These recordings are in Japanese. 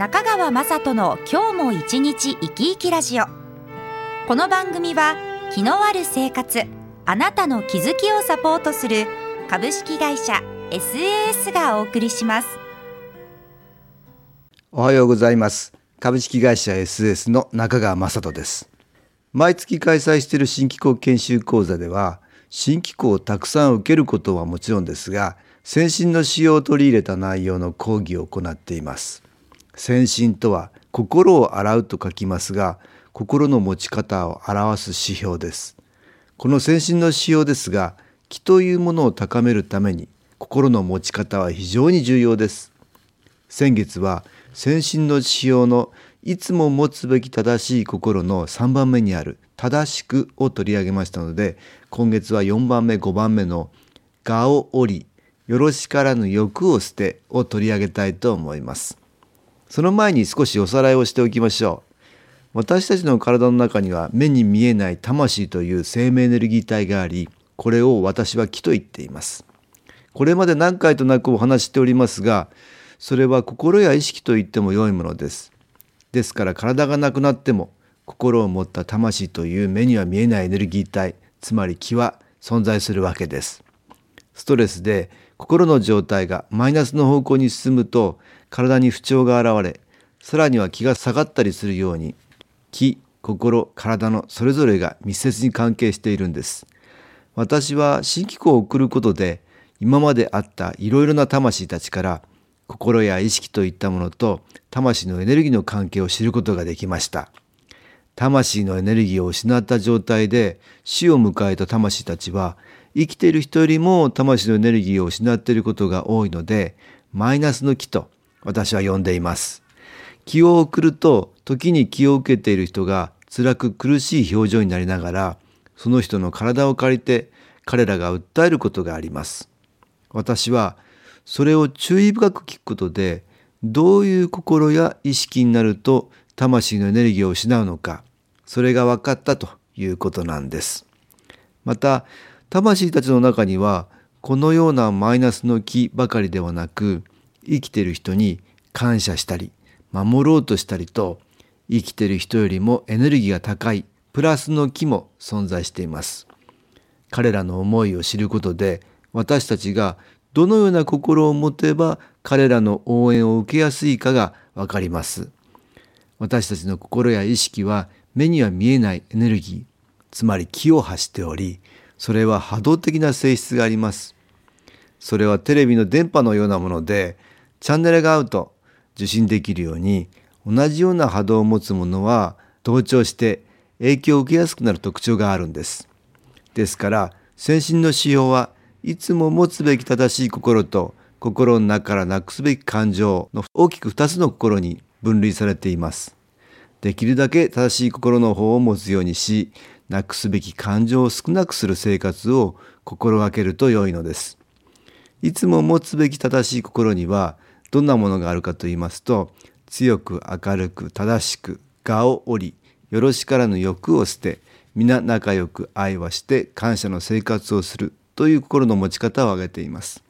中川雅人の今日も一日生き生きラジオ。この番組は気のある生活あなたの気づきをサポートする株式会社 SAS がお送りします。おはようございます。株式会社 SAS の中川雅人です。毎月開催している新機構研修講座では新機構をたくさん受けることはもちろんですが先進の仕様を取り入れた内容の講義を行っています。先進とは心を洗うと書きますが心の持ち方を表す指標です。この先進の仕様ですが気というものを高めるために心の持ち方は非常に重要です。先月は先進の仕様のいつも持つべき正しい心の3番目にある正しくを取り上げましたので今月は4番目5番目の我を折りよろしからぬ欲を捨てを取り上げたいと思います。その前に少しおさらいをしておきましょう。私たちの体の中には目に見えない魂という生命エネルギー体があり、これを私は気と言っています。これまで何回となくお話しておりますが、それは心や意識と言っても良いものです。ですから体がなくなっても心を持った魂という目には見えないエネルギー体、つまり気は存在するわけです。ストレスで心の状態がマイナスの方向に進むと体に不調が現れさらには気が下がったりするように気心体のそれぞれが密接に関係しているんです。私は新機構を送ることで今まであったいろいろな魂たちから心や意識といったものと魂のエネルギーの関係を知ることができました。魂のエネルギーを失った状態で死を迎えた魂たちは生きている人よりも魂のエネルギーを失っていることが多いのでマイナスの気と私は呼んでいます。気を送ると時に気を受けている人が辛く苦しい表情になりながらその人の体を借りて彼らが訴えることがあります。私はそれを注意深く聞くことでどういう心や意識になると魂のエネルギーを失うのかそれが分かったということなんです。また魂たちの中にはこのようなマイナスの気ばかりではなく生きてる人に感謝したり守ろうとしたりと生きてる人よりもエネルギーが高いプラスの木も存在しています。彼らの思いを知ることで私たちがどのような心を持てば彼らの応援を受けやすいかがわかります。私たちの心や意識は目には見えないエネルギーつまり気を発しておりそれは波動的な性質があります。それはテレビの電波のようなものでチャンネルが合うと受信できるように同じような波動を持つものは同調して影響を受けやすくなる特徴があるんです。ですから先進の指標はいつも持つべき正しい心と心の中からなくすべき感情の大きく2つの心に分類されています。できるだけ正しい心の方を持つようにし、なくすべき感情を少なくする生活を心がけると良いのです。いつも持つべき正しい心にはどんなものがあるかと言いますと強く明るく正しく我を折りよろしからぬ欲を捨て皆仲良く愛はして感謝の生活をするという心の持ち方を挙げています。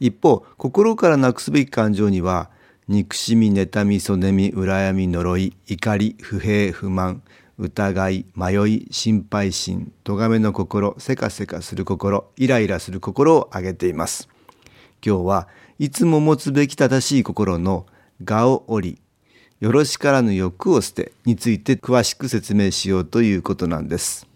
一方心からなくすべき感情には憎しみ妬みそねみ羨み呪い怒り不平不満疑い迷い心配心咎めの心せかせかする心イライラする心を挙げています。今日はいつも持つべき正しい心の我を折り、よろしからぬ欲を捨てについて詳しく説明しようということなんです。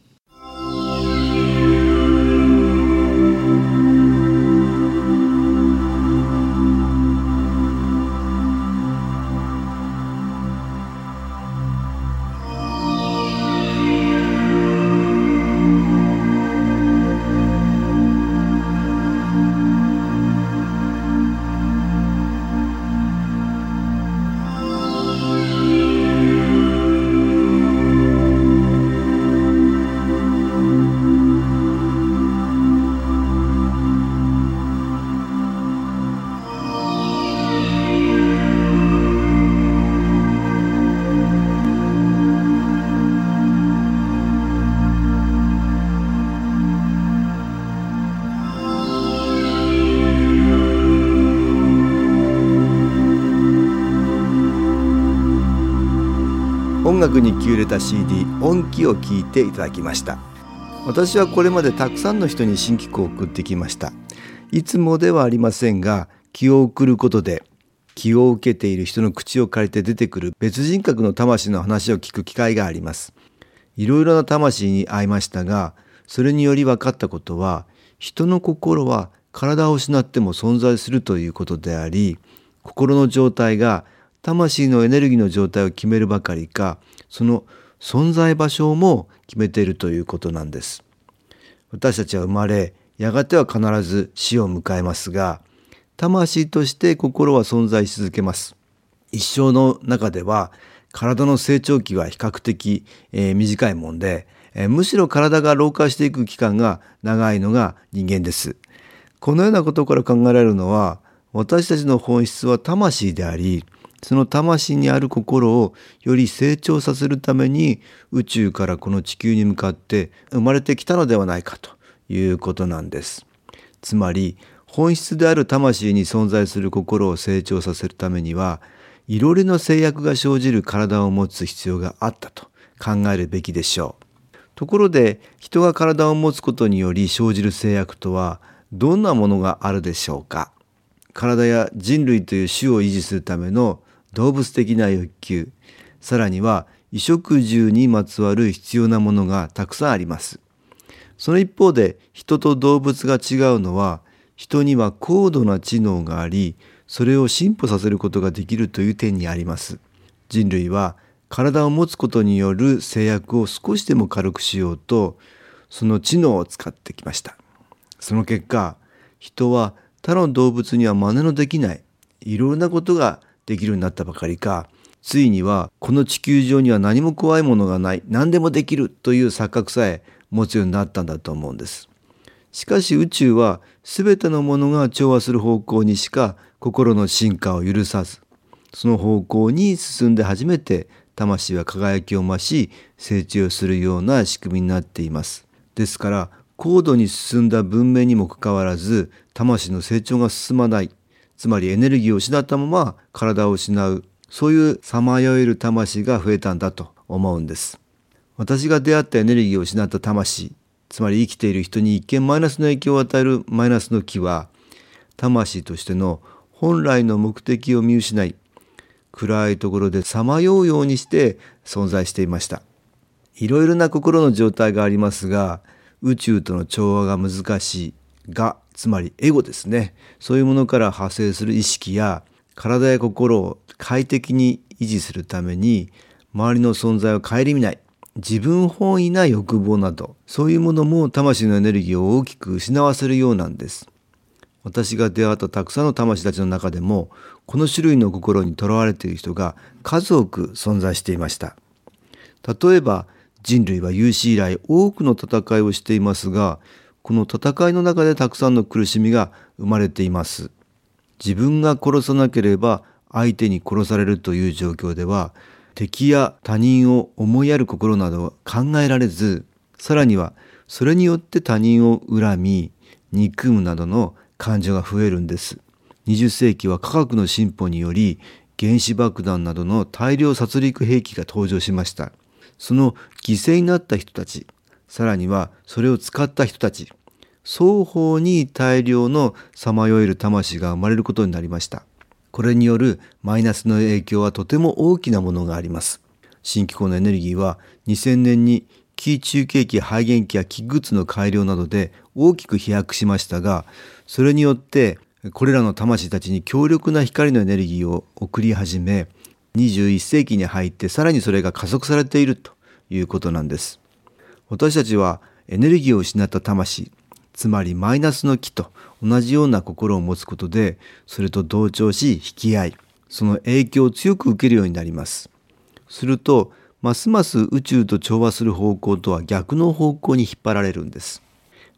音楽に気入れた CD 音気を聞いていただきました。私はこれまでたくさんの人に新機構を送ってきました。いつもではありませんが気を送ることで気を受けている人の口を借りて出てくる別人格の魂の話を聞く機会があります。いろいろな魂に会いましたがそれにより分かったことは人の心は体を失っても存在するということであり心の状態が魂のエネルギーの状態を決めるばかりかその存在場所も決めているということなんです。私たちは生まれやがては必ず死を迎えますが魂として心は存在し続けます。一生の中では体の成長期は比較的、えー、短いもんで、えー、むしろ体が老化していく期間が長いのが人間です。このようなことから考えられるのは私たちの本質は魂でありその魂にある心をより成長させるために宇宙からこの地球に向かって生まれてきたのではないかということなんです。つまり本質である魂に存在する心を成長させるためにはいろいろな制約が生じる体を持つ必要があったと考えるべきでしょう。ところで人が体を持つことにより生じる制約とはどんなものがあるでしょうか体や人類という種を維持するための動物的な欲求。さらには衣食住にまつわる必要なものがたくさんあります。その一方で人と動物が違うのは人には高度な知能がありそれを進歩させることができるという点にあります。人類は体を持つことによる制約を少しでも軽くしようとその知能を使ってきました。その結果人は他の動物には真似のできない。いろんなことができるようになったばかりかついにはこの地球上には何も怖いものがない何でもできるという錯覚さえ持つようになったんだと思うんです。しかし宇宙は全てのものが調和する方向にしか心の進化を許さずその方向に進んで初めて魂は輝きを増し成長するような仕組みになっています。ですから高度に進んだ文明にもかかわらず魂の成長が進まないつまりエネルギーを失ったまま体を失うそういうさまよえる魂が増えたんだと思うんです。私が出会ったエネルギーを失った魂つまり生きている人に一見マイナスの影響を与えるマイナスの気は魂としての本来の目的を見失い暗いところでさまようようにして存在していました。いろいろな心の状態がありますが宇宙との調和が難しいがつまりエゴですね。そういうものから派生する意識や体や心を快適に維持するために周りの存在を顧みない自分本位な欲望などそういうものも魂のエネルギーを大きく失わせるようなんです。私が出会ったたくさんの魂たちの中でもこの種類の心にとらわれている人が数多く存在していました。例えば人類は有史以来多くの戦いをしていますがこの戦いの中でたくさんの苦しみが生まれています。自分が殺さなければ相手に殺されるという状況では敵や他人を思いやる心など考えられずさらにはそれによって他人を恨み憎むなどの感情が増えるんです20世紀は科学の進歩により原子爆弾などの大量殺戮兵器が登場しましたその犠牲になった人たちさらにはそれを使った人たち双方に大量のさまよえる魂が生まれることになりました。これによるマイナスの影響はとても大きなものがあります。新機構のエネルギーは2000年に気中継機肺元機や気グッズの改良などで大きく飛躍しましたがそれによってこれらの魂たちに強力な光のエネルギーを送り始め21世紀に入ってさらにそれが加速されているということなんです。私たちはエネルギーを失った魂つまりマイナスの気と同じような心を持つことでそれと同調し引き合いその影響を強く受けるようになります。するとますます宇宙と調和する方向とは逆の方向に引っ張られるんです。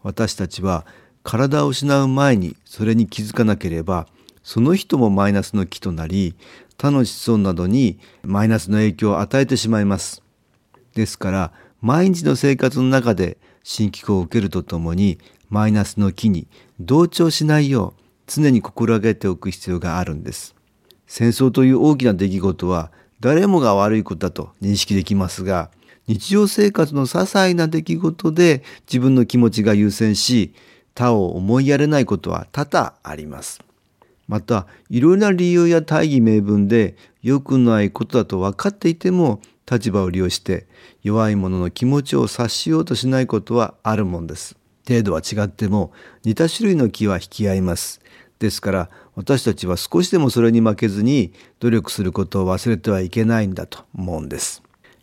私たちは体を失う前にそれに気づかなければその人もマイナスの気となり他の子孫などにマイナスの影響を与えてしまいます。ですから毎日の生活の中で新機構を受けるとともにマイナスの気に同調しないよう常に心がけておく必要があるんです。戦争という大きな出来事は誰もが悪いことだと認識できますが日常生活の些細な出来事で自分の気持ちが優先し他を思いやれないことは多々あります。またいろいろな理由や大義名分で良くないことだと分かっていても立場を利用して弱い者の気持ちを察しようとしないことはあるもんです。程度は違っても似た種類の気は引き合います。ですから私たちは少しでもそれに負けずに努力することを忘れてはいけないんだと思うんです。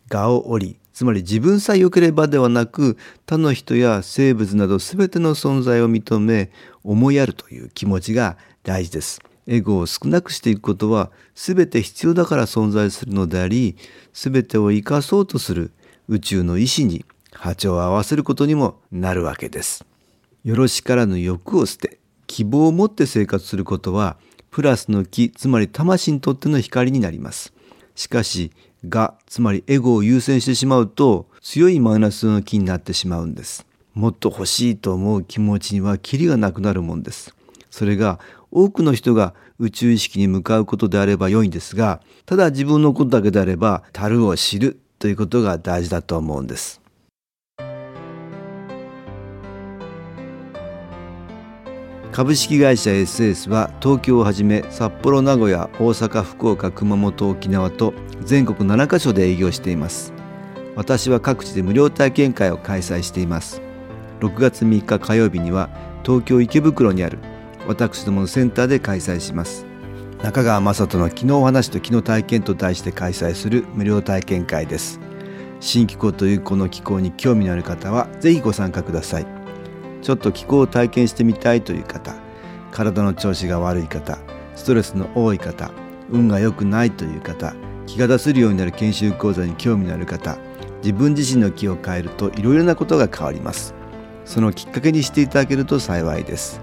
我を折りつまり自分さえ良ければではなく他の人や生物など全ての存在を認め思いやるという気持ちが大事です。エゴを少なくしていくことは全て必要だから存在するのであり全てを生かそうとする宇宙の意志に波長を合わせることにもなるわけです。よろしからぬ欲を捨て希望を持って生活することはプラスの気つまり魂にとっての光になります。しかしがつまりエゴを優先してしまうと強いマイナスの気になってしまうんです。もっと欲しいと思う気持ちにはキリがなくなるもんです。それが多くの人が宇宙意識に向かうことであれば良いんですがただ自分のことだけであれば樽を知るということが大事だと思うんです。株式会社 SS は東京をはじめ札幌名古屋大阪福岡熊本沖縄と全国7カ所で営業しています私は各地で無料体験会を開催しています6月3日火曜日には東京池袋にある私どものセンターで開催します。中川雅人の昨日お話と昨日体験と題して開催する無料体験会です。新気候というこの気候に興味のある方はぜひご参加ください。ちょっと気候を体験してみたいという方体の調子が悪い方ストレスの多い方運が良くないという方気が出せるようになる研修講座に興味のある方自分自身の気を変えるといろいろなことが変わります。そのきっかけにしていただけると幸いです。